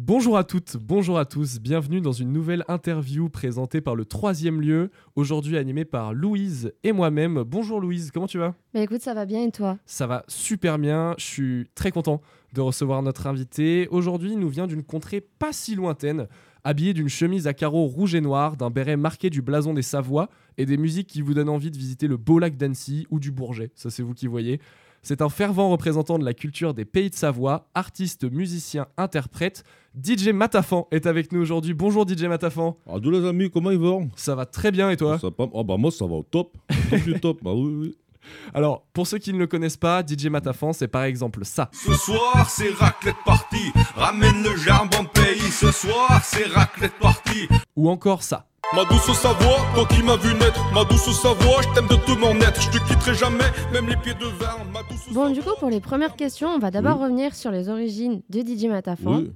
Bonjour à toutes, bonjour à tous, bienvenue dans une nouvelle interview présentée par le troisième lieu, aujourd'hui animée par Louise et moi-même. Bonjour Louise, comment tu vas? Bah écoute, ça va bien et toi? Ça va super bien, je suis très content de recevoir notre invité. Aujourd'hui, il nous vient d'une contrée pas si lointaine, habillé d'une chemise à carreaux rouge et noir, d'un béret marqué du blason des Savoies et des musiques qui vous donnent envie de visiter le beau lac d'Annecy ou du Bourget, ça c'est vous qui voyez. C'est un fervent représentant de la culture des pays de Savoie, artiste, musicien, interprète. DJ Matafan est avec nous aujourd'hui. Bonjour DJ Matafan. Ah, tous les amis, comment ils vont? Ça va très bien et toi? Ça. Ah bah moi ça va au top. Au top du top, bah oui, oui. Alors, pour ceux qui ne le connaissent pas, DJ Matafan, c'est par exemple ça. Ce soir, c'est raclette party. Ramène le jambon pays. Ce soir, c'est raclette party. Ou encore ça. Ma douce Savoie, toi qui m'as vu naître. Ma douce Savoie, je t'aime de tout mon être. Je te quitterai jamais, même les pieds de vin. Ma douce Bon, du coup, pour les premières questions, on va d'abord Oui. revenir sur les origines de DJ Matafan. Oui,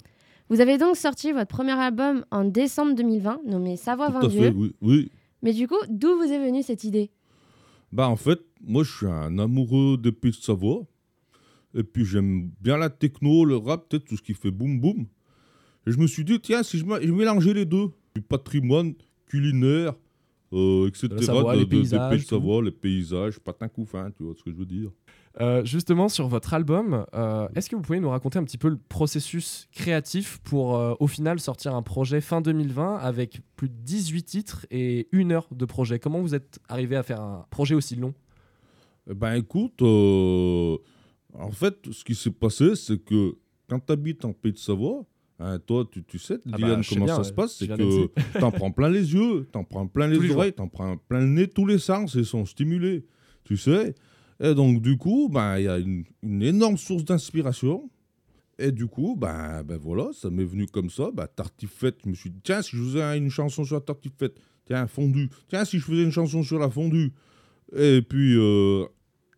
Vous avez donc sorti votre premier album en décembre 2020, nommé Savoie tout à 20 fait, Dieu. oui. oui. Mais du coup, d'où vous est venue cette idée? Bah en fait, moi je suis un amoureux des pays de Savoie. Et puis j'aime bien la techno, le rap, peut-être tout ce qui fait boum boum. Et je me suis dit, tiens, si je mélangeais les deux, du patrimoine culinaire, euh, etc., De la Savoie, de- les de- paysages, pays de tout. Savoie, les paysages, patin couffin, tu vois ce que je veux dire. Euh, justement, sur votre album, euh, est-ce que vous pouvez nous raconter un petit peu le processus créatif pour, euh, au final, sortir un projet fin 2020 avec plus de 18 titres et une heure de projet? Comment vous êtes arrivé à faire un projet aussi long? Eh ben écoute, euh, en fait, ce qui s'est passé, c'est que quand tu habites en Pays de Savoie, hein, toi, tu, tu sais, Ah Dylan, bah, comment bien, ça ouais. se passe, c'est que t'en prends plein les yeux, t'en prends plein les, les oreilles, t'en prends plein le nez, tous les sens, ils sont stimulés, tu sais. Et donc, du coup, ben, il y a une, une énorme source d'inspiration. Et du coup, ben, ben voilà, ça m'est venu comme ça. Ben, tartiflette, je me suis dit, tiens, si je faisais une chanson sur la tartiflette, tiens, fondue, tiens, si je faisais une chanson sur la fondue. Et puis, euh,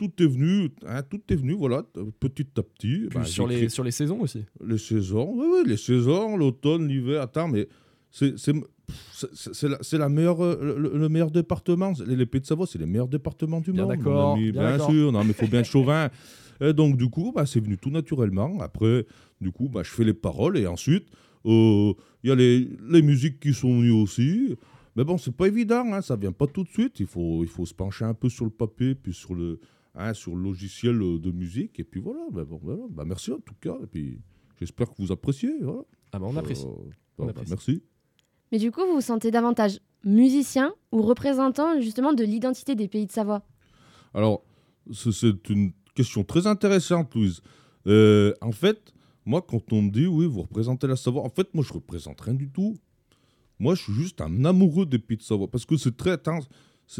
tout est venu, hein, tout est venu, voilà, petit à petit. Ben, sur, les, sur les saisons aussi les saisons, oui, oui, les saisons, l'automne, l'hiver. Attends, mais c'est c'est- la, la meilleure, euh, le, le meilleur département. Les, les Pays de Savoie, c'est les meilleurs départements du Bien monde. mon d'accord, bien sûr. Non, mais il faut bien être chauvin. Et donc, du coup, bah, c'est venu tout naturellement. Après, du coup, bah, je fais les paroles et ensuite, euh, il y a les, les musiques qui sont venues aussi. Mais bon, c'est pas évident, hein, ça vient pas tout de suite. Il faut, il faut se pencher un peu sur le papier, puis sur le, hein, sur le logiciel euh, de musique. Et puis voilà, bah, bon, voilà. Bah, merci en tout cas. Et puis j'espère que vous appréciez. Voilà. Ah bah on apprécie. Euh, On bah, apprécie. merci. Mais du coup, vous vous sentez davantage musicien ou représentant justement de l'identité des pays de Savoie? Alors, c'est- c'est une question très intéressante, Louise. Euh, en fait, moi, quand on me dit, oui, vous représentez la Savoie, en fait, moi, je représente rien du tout. Moi, je suis juste un amoureux des pays de Savoie. Parce que c'est très.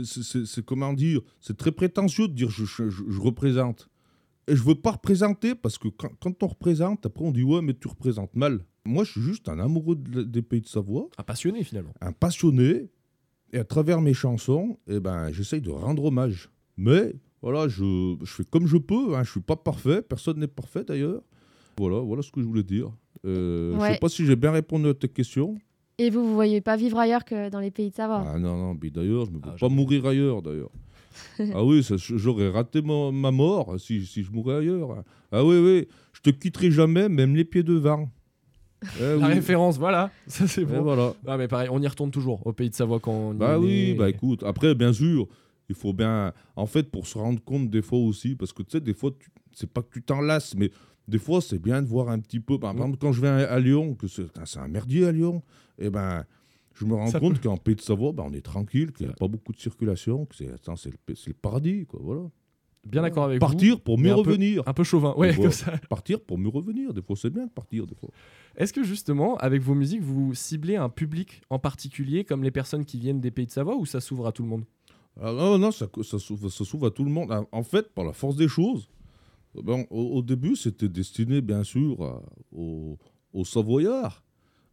C'est- comment dire C'est très prétentieux de dire je, je- je- je représente. Et je veux pas représenter parce que quand, quand on représente, après, on dit, ouais, mais tu représentes mal. Moi, je suis juste un amoureux de- des pays de Savoie Un passionné finalement. un passionné, et à travers mes chansons, eh ben, j'essaye de rendre hommage. Mais voilà, je, je fais comme je peux, hein, je suis pas parfait, personne n'est parfait d'ailleurs. Voilà, voilà ce que je voulais dire. Euh, Je Ouais. sais pas si j'ai bien répondu à tes questions. Et vous, vous voyez pas vivre ailleurs que dans les pays de Savoie Ah non, non, mais d'ailleurs, je ne veux Ah, pas mourir ailleurs d'ailleurs. ah oui, j'aurais raté ma, ma mort si, si je mourais ailleurs. Ah oui, oui, je te quitterai jamais, même les pieds de vent. Eh La oui. référence, voilà, ça c'est Et bon. voilà. Ah mais pareil, on y retourne toujours au pays de Savoie quand on y Bah est oui, bah écoute, après, bien sûr, il faut bien. En fait, pour se rendre compte des fois aussi, parce que tu sais, des fois, tu- c'est pas que tu t'en lasses, mais des fois, c'est bien de voir un petit peu. Par Mm. exemple, quand je vais à, à Lyon, que c'est un merdier à Lyon, et ben. Je me rends Ça compte qu'en Pays de Savoie, bah, on est tranquille, qu'il n'y a pas beaucoup de circulation, que c'est le, le paradis, quoi, voilà. Bien d'accord avec Partir pour mieux peu- revenir. vous. Un peu chauvin, ouais, comme ça. Partir pour mieux revenir. Des fois, c'est bien de partir, des fois. Est-ce que justement, avec vos musiques, vous ciblez un public en particulier, comme les personnes qui viennent des pays de Savoie, ou ça s'ouvre à tout le monde? Ah non, non, ça, ça s'ouvre ça s'ouvre à tout le monde. En fait, par la force des choses, bon, au, début, c'était destiné, bien sûr, aux, Savoyards,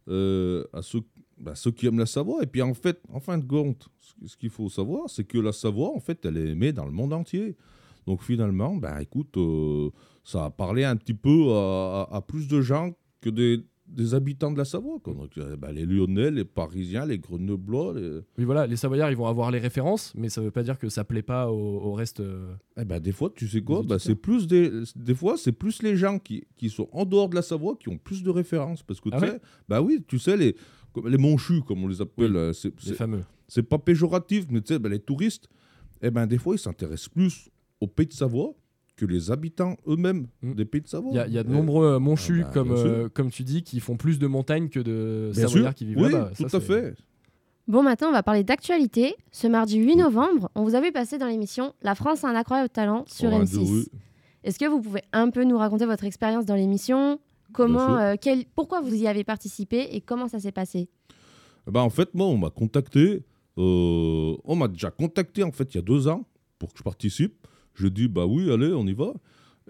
euh, à ceux, bah, ceux qui aiment la Savoie. Et puis, en fait, en fin de compte, ce, qu'il faut savoir, c'est que la Savoie, en fait, elle est aimée dans le monde entier. Donc, finalement, ben, écoute, euh, ça a parlé un petit peu à, à- à plus de gens que des, des habitants de la Savoie. quoi. Donc, euh, bah, les Lyonnais, les Parisiens, les Grenoblois. les- Oui, voilà, les Savoyards, ils vont avoir les références, mais ça veut pas dire que ça plaît pas au, au reste. euh. Eh ben, des fois, tu sais quoi? bah. C'est plus des, des fois, c'est plus les gens qui, qui sont en dehors de la Savoie qui ont plus de références. Parce que Ah tu ouais? sais, bah oui, tu sais, les, les monchus, comme on les appelle, Oui, euh, c'est- Les fameux. c'est pas péjoratif, mais tu sais, ben, les touristes, eh ben, des fois, ils s'intéressent plus au pays de Savoie que les habitants eux-mêmes Mm. des pays de Savoie. Il y a, il y a de nombreux euh, monchus, Ah bah, comme, euh, comme tu dis, qui font plus de montagnes que de Bien Savoyards sûr, qui vivent oui, là-bas. tout Ça, à fait. Bon, maintenant, on va parler d'actualité. Ce mardi 8 novembre, on vous a vu passer dans l'émission La France a un incroyable talent sur Oh, un M6. de- oui. Est-ce que vous pouvez un peu nous raconter votre expérience dans l'émission? Comment, euh, quel- pourquoi vous y avez participé et comment ça s'est passé? Ben, en fait, moi, on m'a contacté. euh, on m'a déjà contacté, en fait, il y a deux ans pour que je participe. Je dis, bah oui, allez, on y va.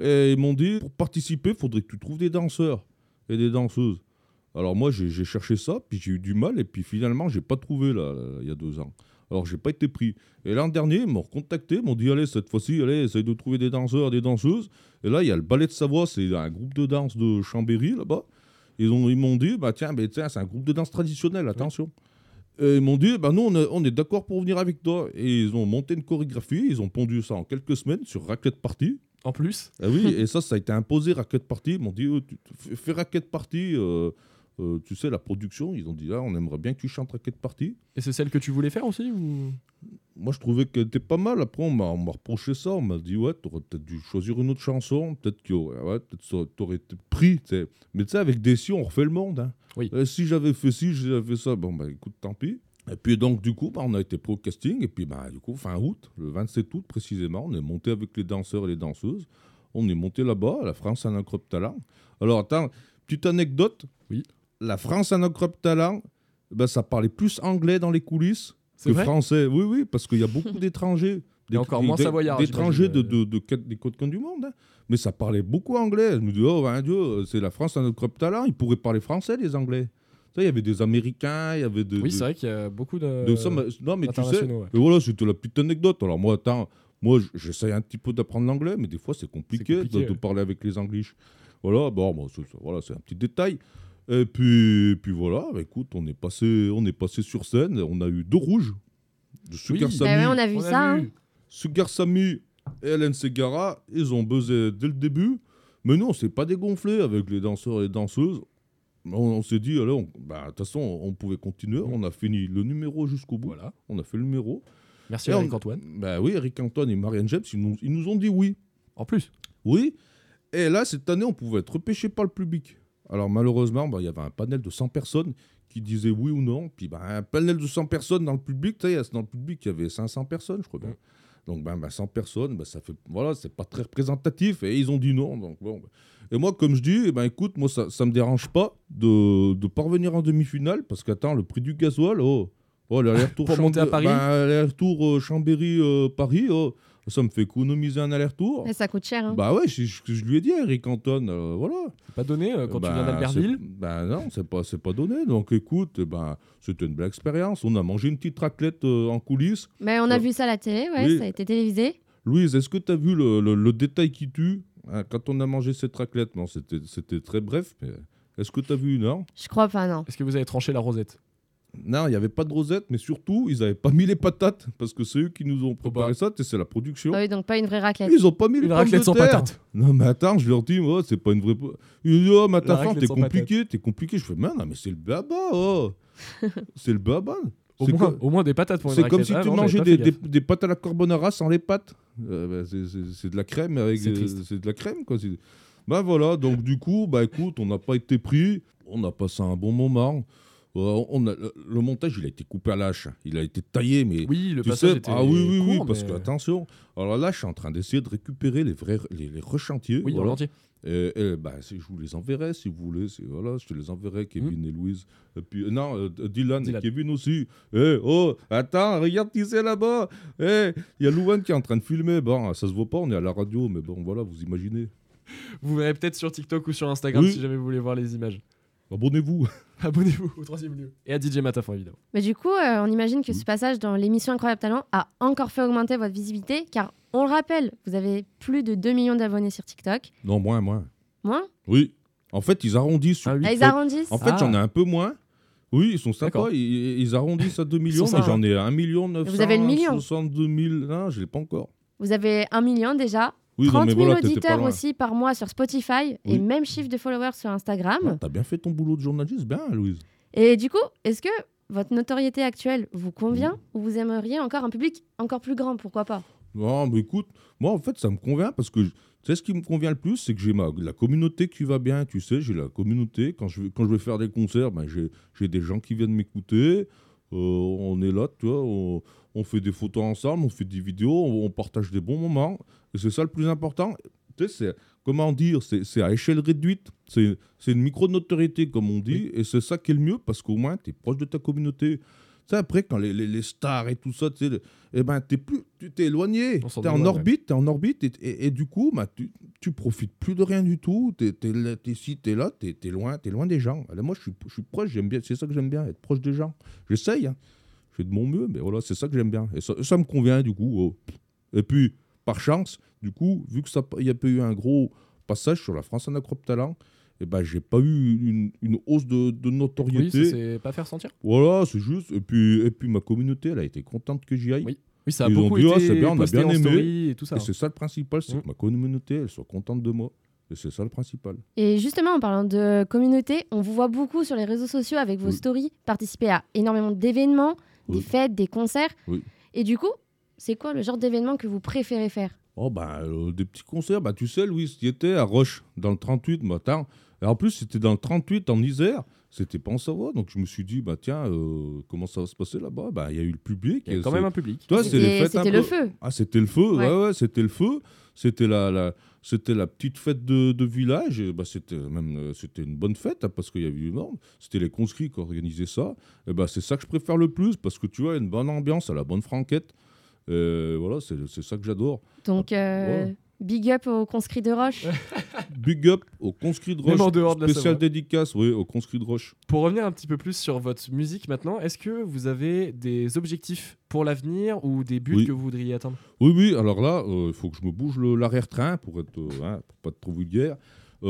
Et ils m'ont dit, pour participer, il faudrait que tu trouves des danseurs et des danseuses. Alors moi, j'ai cherché ça, puis j'ai eu du mal, et puis finalement, j'ai pas trouvé, là, il y a deux ans. Alors, j'ai pas été pris. Et l'an dernier, ils m'ont recontacté, ils m'ont dit, allez, cette fois-ci, allez, essaye de trouver des danseurs, des danseuses. Et là, il y a le Ballet de Savoie, c'est un groupe de danse de Chambéry, là-bas. Ils ont- ils m'ont dit, bah tiens, mais tiens, c'est un groupe de danse traditionnel, attention. Et ils m'ont dit, bah nous, on est, on est d'accord pour venir avec toi. Et ils ont monté une chorégraphie, ils ont pondu ça en quelques semaines sur Racket Party. En plus, Ah oui, et ça, ça a été imposé, Racket Party. Ils m'ont dit, oh, tu- fais Racket Party, euh, euh, tu sais, la production. Ils ont dit, ah, on aimerait bien que tu chantes Racket Party. et c'est celle que tu voulais faire aussi ou... Moi, je trouvais qu'elle était pas mal. Après, on m'a reproché ça. On m'a dit, ouais, t'aurais peut-être dû choisir une autre chanson. Peut-être que ouais, ça- t'aurais été pris. Mais tu sais, avec des si, on refait le monde. hein. Oui. Euh, si j'avais fait ci, j'avais fait ça. Bon, bah écoute, tant pis. Et puis, donc, du coup, bah, on a été pro casting. Et puis, bah, du coup, fin août, le 27 août précisément, on est monté avec les danseurs et les danseuses. On est monté là-bas, à la France en incroyable talent. Alors, attends, petite anecdote. Oui. La France en incroyable talent, bah, ça parlait plus anglais dans les coulisses que vrai? français. Oui, oui, parce qu'il y a beaucoup d'étrangers. Et encore moins des- savoyards, D'étrangers de, de, de des coins du monde. hein. Mais ça parlait beaucoup anglais. Je me dis, oh, ben Dieu, c'est la France notre club talent. Ils pourraient parler français, les Anglais. Ça, il y avait des Américains, il y avait de. Oui, c'est vrai qu'il y a beaucoup de. de ça, mais- non, mais tu sais. ouais. Et voilà, c'était la petite anecdote. Alors, moi, attends, moi, j'essaye un petit peu d'apprendre l'anglais, mais des fois, c'est compliqué, compliqué, de, parler avec les Anglish. Voilà, bon, bon, c'est, voilà, c'est un petit détail. Et puis, puis voilà, bah, écoute, on est, passé, on est passé sur scène, on a eu deux rouges. De Sugar Oui. Bah ouais, on a vu On a ça. vu. hein. Sugar Sammy et Hélène Segara, ils ont buzzé dès le début. Mais nous, on s'est pas dégonflé avec les danseurs et les danseuses. On, on s'est dit, allez, on- bah, de toute façon, on pouvait continuer. On a fini le numéro jusqu'au bout. Voilà. On a fait le numéro. Merci Et on- Eric Antoine. Bah oui, Eric Antoine et Marianne James, ils nous, ils nous ont dit oui. En plus. Oui. Et là, cette année, on pouvait être repêché par le public. Alors malheureusement, bah, il y avait un panel de 100 personnes qui disaient oui ou non. Puis bah, un panel de 100 personnes dans le public, tu sais, dans le public, il y avait 500 personnes, je crois bien. Mm. Donc ben, ben, 100 personnes, ben, ça fait voilà, c'est pas très représentatif et ils ont dit non. Donc bon. ben. Et moi, comme je dis, eh ben écoute, moi ça, ça me dérange pas de, de parvenir en demi-finale parce qu'attends, le prix du gasoil, oh, oh l'aller-retour Pour monter à Chambé- Paris ben, oh, ça me fait économiser un aller-retour. Mais ça coûte cher. hein. Bah ouais, je, je- je lui ai dit Eric Anton, euh, voilà. C'est pas donné euh, quand tu Bah, viens d'Albertville. Bah non, c'est pas, c'est pas donné. Donc écoute, ben, c'était une belle expérience. On a mangé une petite raclette euh, en coulisses. Mais on a Euh, vu ça à la télé, ouais, oui. ça a été télévisé. Louise, est-ce que tu as vu le, le- le détail qui tue hein, quand on a mangé cette raclette? Non, c'était, c'était très bref, mais est-ce que tu as vu Non? Je crois pas, non. Est-ce que vous avez tranché la rosette? Non, il n'y avait pas de rosette, mais surtout, ils n'avaient pas mis les patates parce que c'est eux qui nous ont préparé bah. ça, c'est la production. Ah oui, donc pas une vraie raclette. Ils ont pas mis les Une pommes raclette sans terre. patate. Non, mais attends, je leur dis, moi, c'est pas une vraie. Ils disent, oh, mais attends, t'es compliqué, t'es compliqué. Je fais, mais non, mais c'est le baba, oh. c'est le baba. Au C'est moins, au moins des patates pour une C'est comme si Ah tu non, mangeais des, des- pâtes à la carbonara sans les pâtes. Euh, bah, c'est- de la crème avec. C'est euh, de la crème, quoi. Ben voilà, donc du coup, bah écoute, on n'a pas été pris. On a passé un bon moment. Euh, on a, le, montage, il a été coupé à l'âche. Il a été taillé, mais Oui, le tu passage sais, était ah oui, oui, oui, parce que attention. Alors là, je suis en train d'essayer de récupérer les vrais, les, les rechantiers. Oui, voilà. Et, et, bah, c'est- je vous les enverrai si vous voulez. Voilà, je te les enverrai, Kevin et Louise. Et puis, euh, non, euh, Dylan. Dylan. et Kevin aussi. Eh, oh, attends, regarde qui c'est là-bas. Eh, il y a Louane qui est en train de filmer. Bon, ça se voit pas, on est à la radio, mais bon, voilà, vous imaginez. Vous verrez peut-être sur TikTok ou sur Instagram Oui. si jamais vous voulez voir les images. Abonnez-vous. Abonnez-vous au troisième lieu. Et à DJ Matafan, évidemment. Mais du coup, euh, on imagine que ce passage dans l'émission Incroyable Talent a encore fait augmenter votre visibilité, car on le rappelle, vous avez plus de 2 millions d'abonnés sur TikTok. Non, moins, moins. Moins? Oui. En fait, ils arrondissent Ah oui. Ah, ils arrondissent En fait, Ah. j'en ai un peu moins. Oui, ils sont sympas. Ils, ils arrondissent à 2 millions, mais j'en ai 1 million 900. Vous avez le million 62 000. Non, je l'ai pas encore. Vous avez un million déjà. Oui, 30 non, mais 000 voilà, t'étais pas auditeurs aussi par mois sur Spotify. Et même chiffre de followers sur Instagram. Ah, T'as bien fait ton boulot de journaliste, bien, Louise. Et du coup, est-ce que votre notoriété actuelle vous convient ou vous aimeriez encore un public encore plus grand Pourquoi pas? Non, mais écoute, moi, en fait, ça me convient parce que, tu sais, ce qui me convient le plus, c'est que j'ai ma, la communauté qui va bien, tu sais, j'ai la communauté. Quand je, vais- quand je vais faire des concerts, ben, j'ai j'ai des gens qui viennent m'écouter. Euh, on est là, tu vois, on, on fait des photos ensemble, on fait des vidéos, on, on partage des bons moments. Et c'est ça le plus important. Tu sais, c'est, comment dire, c'est à échelle réduite. C'est c'est une micro-notoriété, comme on dit. Et c'est ça qui est le mieux parce qu'au moins, tu es proche de ta communauté. Sais, après, quand les, les- les stars et tout ça, tu sais, le- eh ben, t'es plus, tu t'es éloigné. T'es en orbite, t'es en orbite, et, du coup, bah, tu, tu profites plus de rien du tout. T'es, t'es ici, t'es là, t'es, t'es loin, t'es loin des gens. Alors moi, je suis, je suis proche, j'aime bien, c'est ça que j'aime bien, être proche des gens. J'essaye, hein. je fais de mon mieux, mais voilà, c'est ça que j'aime bien. Et ça, ça me convient, du coup. oh. Et puis, par chance, du coup, vu que ça, il n'y a pas eu un gros passage sur la France en Talent, eh ben, j'ai pas eu une, une hausse de, de Oui, notoriété. ça c'est pas faire sentir. Voilà, c'est juste. Et puis, et puis ma communauté, elle a été contente que j'y aille. Oui. Oui, ça a Ils ont beaucoup dit, été Ah, c'est bien, on a bien en aimé. et tout ça. Et c'est ça le principal, c'est Mm. que ma communauté, elle soit contente de moi. Et c'est ça le principal. Et justement, en parlant de communauté, on vous voit beaucoup sur les réseaux sociaux avec vos Oui. stories, participer à énormément d'événements, des Oui. fêtes, des concerts. Oui. Et du coup, c'est quoi le genre d'événement que vous préférez faire? Oh, bah, euh, des petits concerts. Bah, tu sais, Louis, tu étais à Roche, dans le 38, matin. Et en plus, c'était dans le 38, en Isère. C'était pas en Savoie. Donc, je me suis dit, bah, tiens, euh, comment ça va se passer là-bas? Bah, il y a eu le public. Il y a et quand même un public. Toi, C'était le peu- feu. Ah, c'était le feu, Ouais. ouais, ouais, c'était le feu. C'était la, la, c'était la petite fête de, de village. Et bah, c'était même euh, c'était une bonne fête hein, parce qu'il y avait eu énorme. C'était les conscrits qui organisaient ça. Et bah, c'est ça que je préfère le plus parce que tu vois, une bonne ambiance, à la bonne franquette. Euh, voilà, c'est c'est ça que j'adore. Donc, euh, Ouais. Big up aux conscrits de Roche. Big up au conscrits de Même Roche. en dehors de la Spécial dédicace, oui, au conscrits de Roche. Pour revenir un petit peu plus sur votre musique maintenant, est-ce que vous avez des objectifs pour l'avenir ou des buts Oui. que vous voudriez atteindre? Oui, oui, alors là, euh, il faut que je me bouge l'arrière-train pour être, euh, hein, pour pas être trop vulgaire.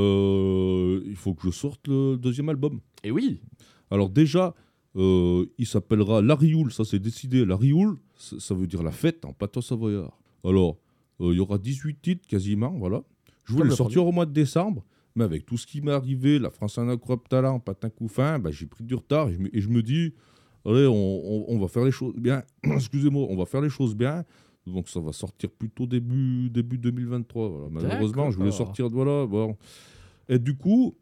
Euh, il faut que je sorte le deuxième album. Et oui, Alors déjà, euh, il s'appellera La Rioule, ça c'est décidé. La Rioule, ça ça veut dire la fête en plateau savoyard. Alors, il y aura 18 titres quasiment, voilà. Je voulais le sortir au mois de décembre, mais avec tout ce qui m'est arrivé, la France en talent, patin couffin, bah, j'ai pris du retard et je me, et je me dis, allez, on, on- on va faire les choses bien. Excusez-moi, on va faire les choses bien. Donc ça va sortir plutôt début, début 2023. voilà. Malheureusement, je voulais sortir de voilà. Bon. Et du coup,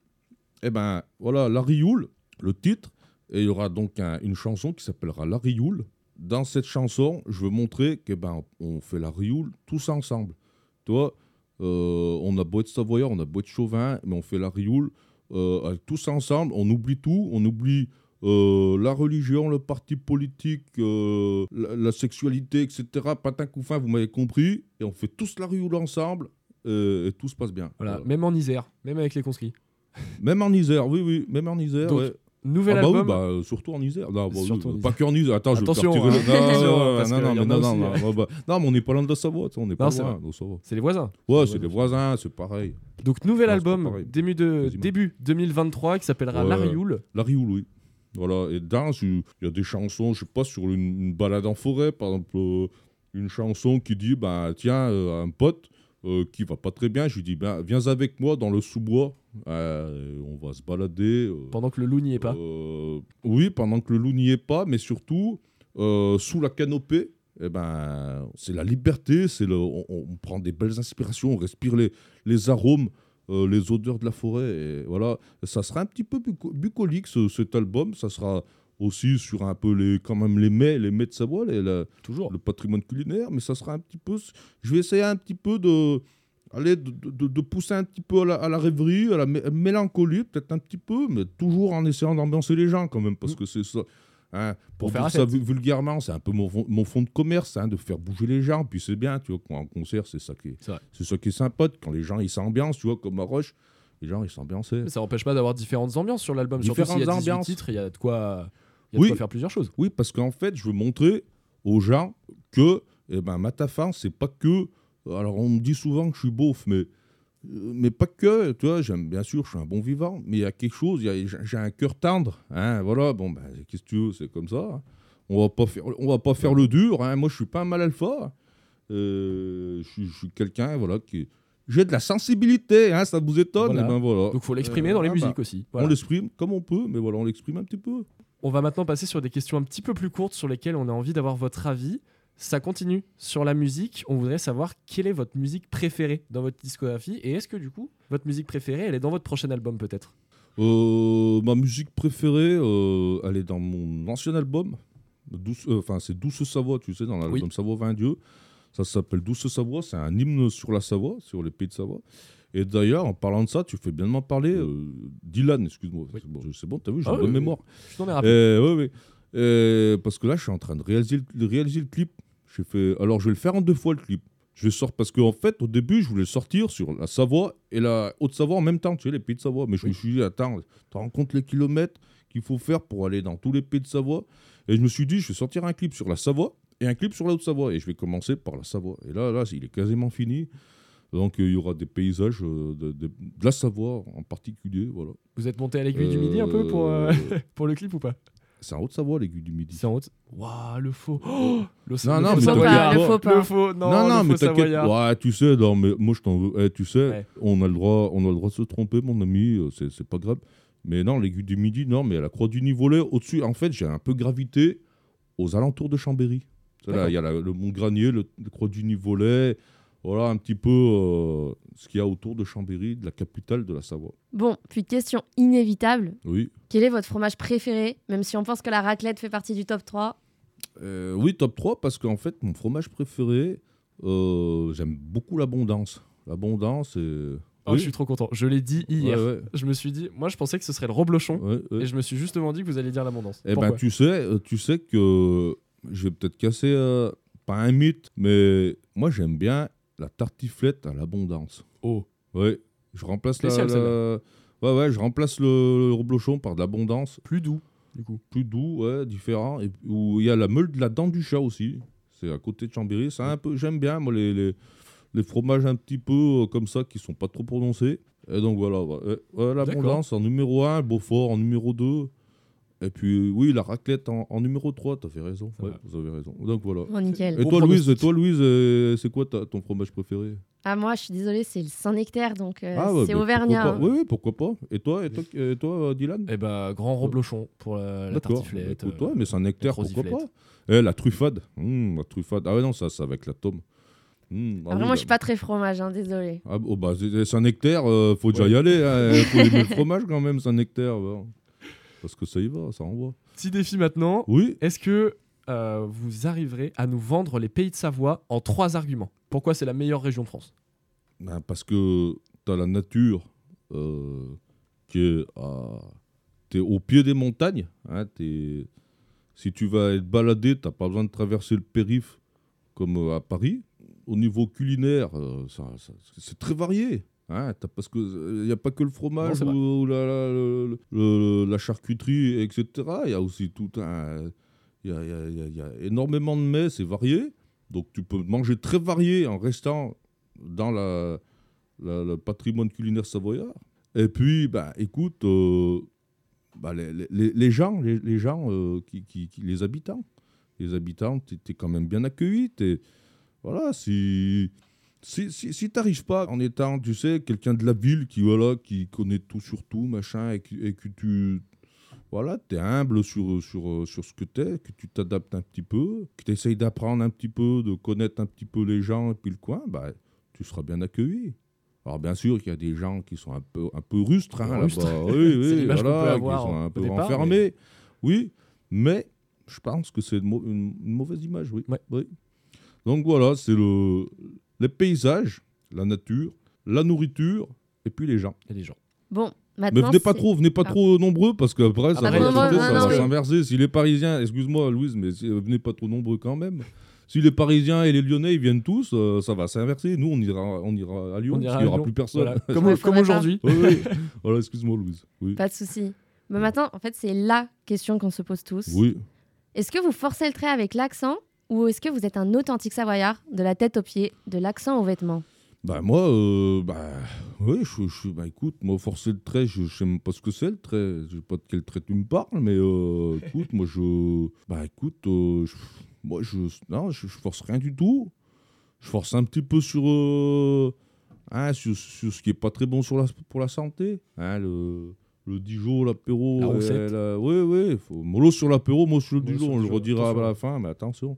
eh ben voilà, La Rioule, le titre, et il y aura donc un- une chanson qui s'appellera La Rioule. Dans cette chanson, je veux montrer que ben on fait la Rioule tous ensemble. Toi, euh, on a beau être savoyard, on a beau être chauvin, mais on fait la Rioule euh, tous ensemble. On oublie tout, on oublie euh, la religion, le parti politique, euh, la, la sexualité, etc. Patin couffin, vous m'avez compris. Et on fait tous la Rioule ensemble et tout se passe bien. voilà, Voilà. même en Isère, même avec les conscrits. Même en Isère, oui, oui, même en Isère. Donc, ouais. Nouvel Ah bah oui, album. bah, euh, surtout en Isère. Non, bah oui, Surtout en bah, Isère. pas que en Isère. Attends, Attention, je vais hein. Non, non, non, hein. non, bah, non, mais on n'est pas loin de la Savoie, on n'est pas loin. C'est les voisins. Ouais, C'est les voisins, c'est pareil. Donc nouvel Non, album début, de, début 2023 qui s'appellera Ouais. La Rioule. La Rioule, oui. Voilà, et dans, il y a des chansons, je sais pas, sur une, une balade en forêt, par exemple, euh, une chanson qui dit, bah, tiens, euh, un pote euh, qui va pas très bien, je lui dis, ben, viens avec moi dans le sous-bois, Euh, on va se balader. euh, Pendant que le loup n'y est pas. Euh, oui, pendant que le loup n'y est pas, mais surtout sous la canopée. Eh ben, c'est la liberté, c'est le, on, on prend des belles inspirations, on respire les, les arômes, euh, les odeurs de la forêt. Et voilà, ça sera un petit peu buco- bucolique ce- cet album. Ça sera aussi sur un peu les, quand même les mets, les mets de Savoie, les- la- Toujours. le patrimoine culinaire, mais ça sera un petit peu. Je vais essayer un petit peu de. Allez, de, de- de pousser un petit peu à la, à la rêverie, à la mé- mélancolie, peut-être un petit peu, mais toujours en essayant d'ambiancer les gens quand même, parce que c'est ça. hein, pour Pour faire ça vu- vulgairement, c'est un peu mon, mon fond de commerce, hein, de faire bouger les gens, puis c'est bien, tu vois, quand en concert, c'est ça qui est, C'est ça qui est sympa, quand les gens ils s'ambiancent, tu vois, comme à Roche, les gens ils s'ambiançaient. Mais ça n'empêche pas d'avoir différentes ambiances sur l'album. Surtout s'il y a Différentes 18 ambiances. titres, il y a de quoi, il y a de Oui. quoi faire plusieurs choses. Oui, parce qu'en fait, je veux montrer aux gens que eh ben, Matafan, c'est pas que. Alors, on me dit souvent que je suis beauf, mais Euh, mais pas que, tu vois, j'aime bien sûr, je suis un bon vivant, mais il y a quelque chose, il j'ai un cœur tendre, hein, voilà, bon, ben, qu'est-ce que tu veux, c'est comme ça. hein. On va pas faire, on va pas faire le dur, hein, moi je suis pas un mal alpha, Euh, je suis- je suis quelqu'un, voilà, qui... J'ai de la sensibilité, hein, ça vous étonne, Voilà. eh ben voilà. Donc faut l'exprimer Euh, dans les ah, musiques bah, aussi. Voilà. On l'exprime comme on peut, mais voilà, on l'exprime un petit peu. On va maintenant passer sur des questions un petit peu plus courtes sur lesquelles on a envie d'avoir votre avis. Ça continue sur la musique. On voudrait savoir quelle est votre musique préférée dans votre discographie et est-ce que du coup votre musique préférée elle est dans votre prochain album peut-être? Euh, ma musique préférée, euh, elle est dans mon ancien album. Douce- euh, Enfin, c'est Douce Savoie, tu sais, dans l'album Oui. Savoie 20 Dieu. Ça s'appelle Douce Savoie. C'est un hymne sur la Savoie, sur les pays de Savoie. Et d'ailleurs, en parlant de ça, tu fais bien de m'en parler. euh, Dylan, excuse-moi. Oui. C'est bon, t'as vu, j'ai Ah une oui, bonne oui, mémoire. Je t'en ai rappelé. Euh. Euh, parce que là, je suis en train de réaliser le, réaliser le clip. J'ai fait. Alors, je vais le faire en deux fois le clip. Je vais sortir parce qu'en fait, au début, je voulais le sortir sur la Savoie et la Haute-Savoie en même temps, tu sais, les pays de Savoie. Mais je me suis dit, attends, tu rends compte les kilomètres qu'il faut faire pour aller dans tous les pays de Savoie? Et je me suis dit, je vais sortir un clip sur la Savoie et un clip sur la Haute-Savoie. Et je vais commencer par la Savoie. Et là, là, il est quasiment fini. Donc, euh, il y aura des paysages euh, de, de- de la Savoie en particulier. Voilà. Vous êtes monté à l'aiguille du midi un peu pour, euh, Euh, pour le clip ou pas? C'est en Haute-Savoie, l'aiguille du Midi. C'est en haute. Waouh, le faux. Oh, le, Non, le non, faux pas, le faux pas. Le faux, non, non, non, le mais faux t'inquiète. Ouais, tu sais, non, mais moi je t'en veux. Eh, tu sais, Ouais. on a le droit, on a le droit de se tromper, mon ami. C'est, c'est pas grave. Mais non, l'aiguille du midi, non, mais à la croix du Nivolet, au-dessus, en fait, j'ai un peu gravité aux alentours de Chambéry. Il y a la- le Mont Granier, le, le croix du Nivolet. Voilà un petit peu euh, ce qu'il y a autour de Chambéry, de la capitale de la Savoie. Bon, puis question inévitable. Oui. Quel est votre fromage préféré Même si on pense que la raclette fait partie du top 3. Euh, oui, top 3, parce qu'en fait, mon fromage préféré, euh, j'aime beaucoup l'abondance. L'abondance et. Oh, Oui. Je suis trop content. Je l'ai dit hier. Ouais, ouais, Je me suis dit, moi je pensais que ce serait le reblochon. ouais, ouais. Et je me suis justement dit que vous alliez dire l'abondance. Eh ben, tu sais, tu sais que je vais peut-être casser euh, pas un mythe, mais moi j'aime bien la tartiflette à l'abondance. Oh. Ouais, je remplace la, Spécial, la- celle-là. ouais ouais, je remplace le, le reblochon par de l'abondance, Plus doux, du coup. plus doux, ouais, différent, et où il y a la meule de la dent du chat aussi. C'est à côté de Chambéry. C'est un peu, j'aime bien moi les, les, les fromages un petit peu euh, comme ça qui sont pas trop prononcés. Et donc voilà, voilà. Ouais, ouais, l'abondance en numéro 1, Beaufort en numéro 2. Et puis euh, oui, la raclette en, en numéro 3, t'as fait raison. Ouais, vous avez raison. Donc voilà. Oh, nickel. Et Bon toi Louise, et toi Louise, euh, c'est quoi ta- ton fromage préféré? Ah, moi, je suis désolée, c'est le Saint-Nectaire, donc euh, Ah ouais, c'est mais auvergnat. hein. Oui, oui, pourquoi pas. Et toi, et toi, et toi euh, Dylan? Eh ben, grand reblochon pour la, la tartiflette. Euh, ouais, mais c'est un nectar, la pourquoi pas? croziflette. Eh, La truffade. Hum, la truffade. Ah ouais, non, ça, c'est avec la tome. Hum, ah Alors, oui, moi, bah- je suis pas très fromage, hein, désolée. Ah, oh, bah, c'est un nectar, euh, faut déjà y aller. Hein. faut aimer le fromage quand même, c'est un nectar. bah. Parce que ça y va, ça envoie. Petit défi maintenant. Oui, Est-ce que euh, vous arriverez à nous vendre les pays de Savoie en trois arguments? Pourquoi c'est la meilleure région de France? Ben, parce que tu as la nature euh, qui est à- au pied des montagnes. hein, si tu vas être baladé, tu n'as pas besoin de traverser le périph' comme à Paris. Au niveau culinaire, euh, c'est très varié. T'as- parce qu'il n'y a pas que le fromage ou, la, la- le- le- la charcuterie, etc. Il y a aussi tout un. Il y a, il y a- il y a- il y a énormément de mets, c'est varié. Donc tu peux manger très varié en restant dans la, le patrimoine culinaire savoyard. Et puis, bah, écoute, euh, bah, les, les- les gens, les, les gens euh, qui, qui- qui- les habitants, les habitants, tu es quand même bien accueilli. voilà, si si, si, si t'arrives pas en étant, tu sais, quelqu'un de la ville qui voilà, qui connaît tout sur tout, machin, et, que- et que tu voilà, es humble sur, sur, sur ce que tu es, que tu t'adaptes un petit peu, que tu essayes d'apprendre un petit peu, de connaître un petit peu les gens et puis le coin, bah, tu seras bien accueilli. Alors bien sûr qu'il y a des gens qui sont un peu, un peu rustres hein, là-bas. Oui, oui, voilà, qui sont un peu départ, enfermés. Oui, mais je pense que c'est une, mau- une- une mauvaise image, oui. Ouais. oui. Donc voilà, c'est le, les paysages, la nature, la nourriture et puis les gens. Et les gens. Bon, Mais maintenant. venez pas trop, venez pas Ah. trop nombreux parce qu'après ça va, non, non, ça non, va s'inverser. Si les Parisiens, excuse-moi Louise, mais si- venez pas trop nombreux quand même. Si les Parisiens et les Lyonnais ils viennent tous, euh, ça va s'inverser. Nous on ira, on ira à Lyon, On parce qu'il n'y aura plus personne. Voilà. Comme, Ouais, aujourd'hui. Oui, oui. voilà, excuse-moi Louise. Oui. Pas de souci. Mais maintenant, en fait, c'est la question qu'on se pose tous. Oui. Est-ce que vous forcez le trait avec l'accent ou est-ce que vous êtes un authentique savoyard de la tête aux pieds, de l'accent aux vêtements? Bah moi, euh, bah oui, je, je, bah écoute, moi forcer le trait, je, je sais même pas ce que c'est le trait, je sais pas de quel trait tu me parles, mais euh, écoute, moi je, bah écoute, euh, je- moi je, non, je, je force rien du tout, je force un petit peu sur, hein, sur, sur ce qui est pas très bon sur la, pour la santé, hein, le, le Dijon, l'apéro, La euh, la- oui, oui, faut, mollo sur l'apéro, moi sur le Mollo Dijon, on le redira à la fin, mais attention.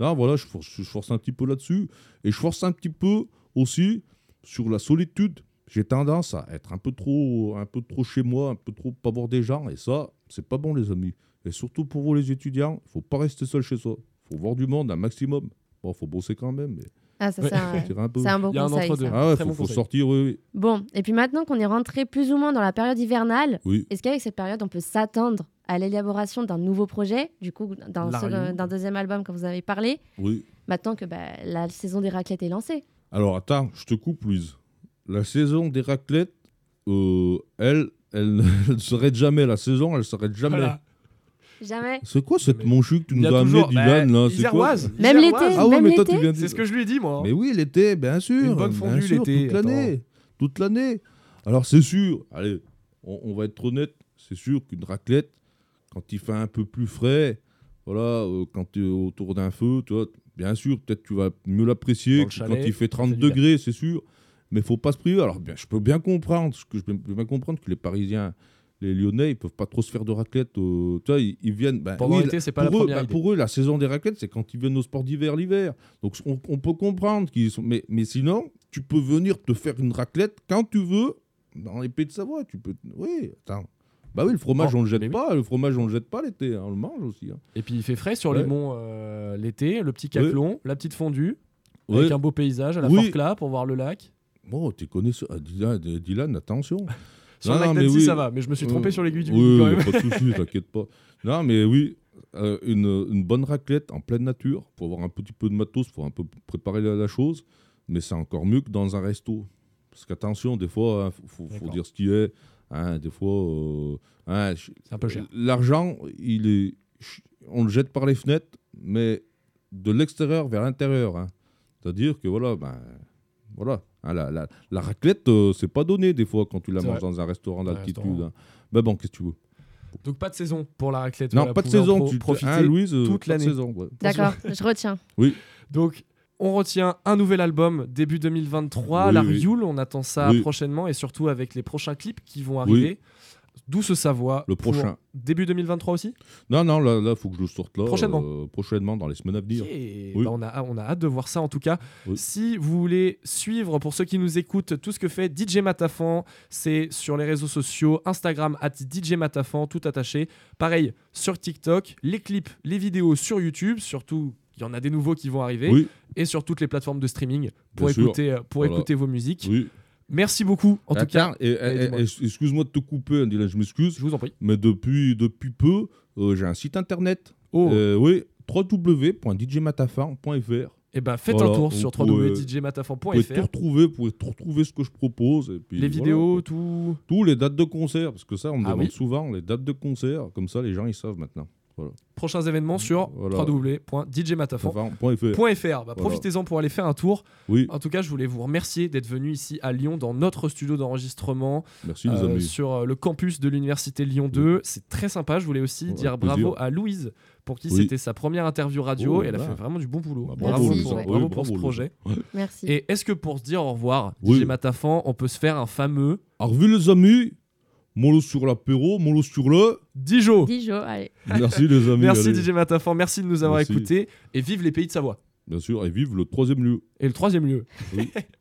Non, voilà, je force, je force un petit peu là-dessus. Et je force un petit peu aussi sur la solitude. J'ai tendance à être un peu trop, un peu trop chez moi, un peu trop pas voir des gens. Et ça, c'est pas bon, les amis. Et surtout pour vous, les étudiants, il faut pas rester seul chez soi. Il faut voir du monde un maximum. Bon, faut bosser quand même, mais Ah, ça, Ouais. c'est un, un peu. c'est un bon Il y a un conseil. Ah ouais, faut, bon faut sortir, oui, oui. Bon, et puis maintenant qu'on est rentré plus ou moins dans la période hivernale, Oui. est-ce qu'avec cette période, on peut s'attendre à l'élaboration d'un nouveau projet, du coup, d'un deuxième album, comme vous avez parlé, oui. maintenant que bah, la saison des raclettes est lancée? Alors attends, je te coupe, Louise. La saison des raclettes, euh, elle, elle ne s'arrête jamais. La saison, elle s'arrête jamais. Voilà. Jamais. C'est quoi cette Mais monchue que tu nous as amené, toujours Dylan bah, là C'est quoi Même l'été. Ah ouais, Même mais toi l'été tu viens de C'est ce que je lui ai dit, moi. Mais oui, l'été, bien sûr. Une bonne fondue l'été, Toute l'année. Toute l'année. Alors c'est sûr, allez, on, on va être honnête, c'est sûr qu'une raclette, quand il fait un peu plus frais, voilà, euh, quand tu es autour d'un feu, tu vois, bien sûr, peut-être tu vas mieux l'apprécier que chalet, quand il fait 30 ça fait du degrés, c'est sûr. Mais faut pas se priver. Alors bien, je peux bien comprendre, ce que je peux bien comprendre que les Parisiens, les Lyonnais, ils peuvent pas trop se faire de raclette. euh, tu vois, ils, ils viennent. ben, Pendant oui, l'été, c'est pas la pour eux, première bah, idée. pour eux, la saison des raclettes, c'est quand ils viennent au sport d'hiver l'hiver. Donc on, on peut comprendre qu'ils sont. Mais, mais sinon, tu peux venir te faire une raclette quand tu veux dans les pays de Savoie. Tu peux. Oui, attends. Bah oui, le fromage, Oh, on le jette oui. pas. Le fromage, on le jette pas l'été. hein, on le mange aussi. hein. Et puis il fait frais sur Ouais. les monts euh, l'été, le petit caclon, la petite fondue, Ouais. avec un beau paysage à la Oui. Forclaz pour voir le lac. Bon, tu connais ça. Ah, Dylan, Dylan, attention. Sur Non, le d'Annecy, oui. ça va, mais je me suis trompé Euh, sur l'aiguille du oui, quand même. pas de souci, t'inquiète pas. Non, mais oui, euh, une, une bonne raclette en pleine nature, faut avoir un petit peu de matos, faut un peu préparer la, la chose, mais c'est encore mieux que dans un resto. Parce qu'attention, des fois, il faut, dire ce qui est. hein, des fois, euh, hein, C'est un peu cher. l'argent, il est, on le jette par les fenêtres, mais de l'extérieur vers l'intérieur. hein. C'est-à-dire que voilà, ben, voilà. hein, la, la- la raclette, euh, c'est pas donné des fois quand tu la manges vrai. dans un restaurant d'altitude. hein. Mais bon, qu'est-ce que tu veux? Donc pas de saison pour la raclette. Non, voilà, pas de saison. pro- tu profiter. hein, Louise, euh, toute l'année. ouais. D'accord, je retiens. Donc on retient un nouvel album début 2023, Oui, la oui. Rioule, on attend ça Oui. prochainement et surtout avec les prochains clips qui vont arriver. D'où ce Savoie. Le prochain. Début 2023 aussi? Non, non, là, il faut que je le sorte là. Prochainement. euh, prochainement, dans les semaines à venir. Oui. bah, on, a, on a hâte de voir ça en tout cas. Oui. Si vous voulez suivre, pour ceux qui nous écoutent, tout ce que fait DJ Matafan, c'est sur les réseaux sociaux, Instagram, at DJ Matafan, tout attaché. Pareil, sur TikTok, les clips, les vidéos sur YouTube, surtout, il y en a des nouveaux qui vont arriver, Oui, et sur toutes les plateformes de streaming pour, Bien écouter, euh, pour Voilà. écouter vos musiques. oui. Merci beaucoup, en tout cas. Excuse-moi de te couper, hein, Dylan, je m'excuse. Je vous en prie. Mais depuis, depuis peu, euh, j'ai un site internet. Oh, Euh, oui, www.djmatafan.fr. et ben faites voilà, un tour sur pourrait- Vous pouvez tout www.djmatafan.fr. retrouver, vous pouvez tout retrouver ce que je propose. Et puis, Les voilà. vidéos, tout. Tous les dates de concert, parce que ça, on me Ah demande oui. souvent les dates de concert. Comme ça, les gens, ils savent maintenant. Prochains événements sur Voilà. www.djmatafan.fr. Enfin.fr. Bah, Profitez-en pour aller faire un tour. Oui, En tout cas, je voulais vous remercier d'être venu ici à Lyon dans notre studio d'enregistrement merci les euh, amis. sur euh, le campus de l'université Lyon 2. C'est très sympa. Je voulais aussi dire plaisir. bravo à Louise pour qui Oui. c'était sa première interview radio Oh, et elle a fait vraiment du bon boulot. Bah, bravo pour, bravo ce projet. Merci. Et est-ce que pour se dire au revoir, Oui. DJ Matafan, on peut se faire un fameux Alors, vu les amis, mollo sur l'apéro, mollo sur le. Dijon Dijon, allez. Merci les amis. Merci allez. DJ Matafan, merci de nous avoir Merci. écoutés et vive les pays de Savoie. Bien sûr, et vive le troisième lieu. Et le troisième lieu. Oui.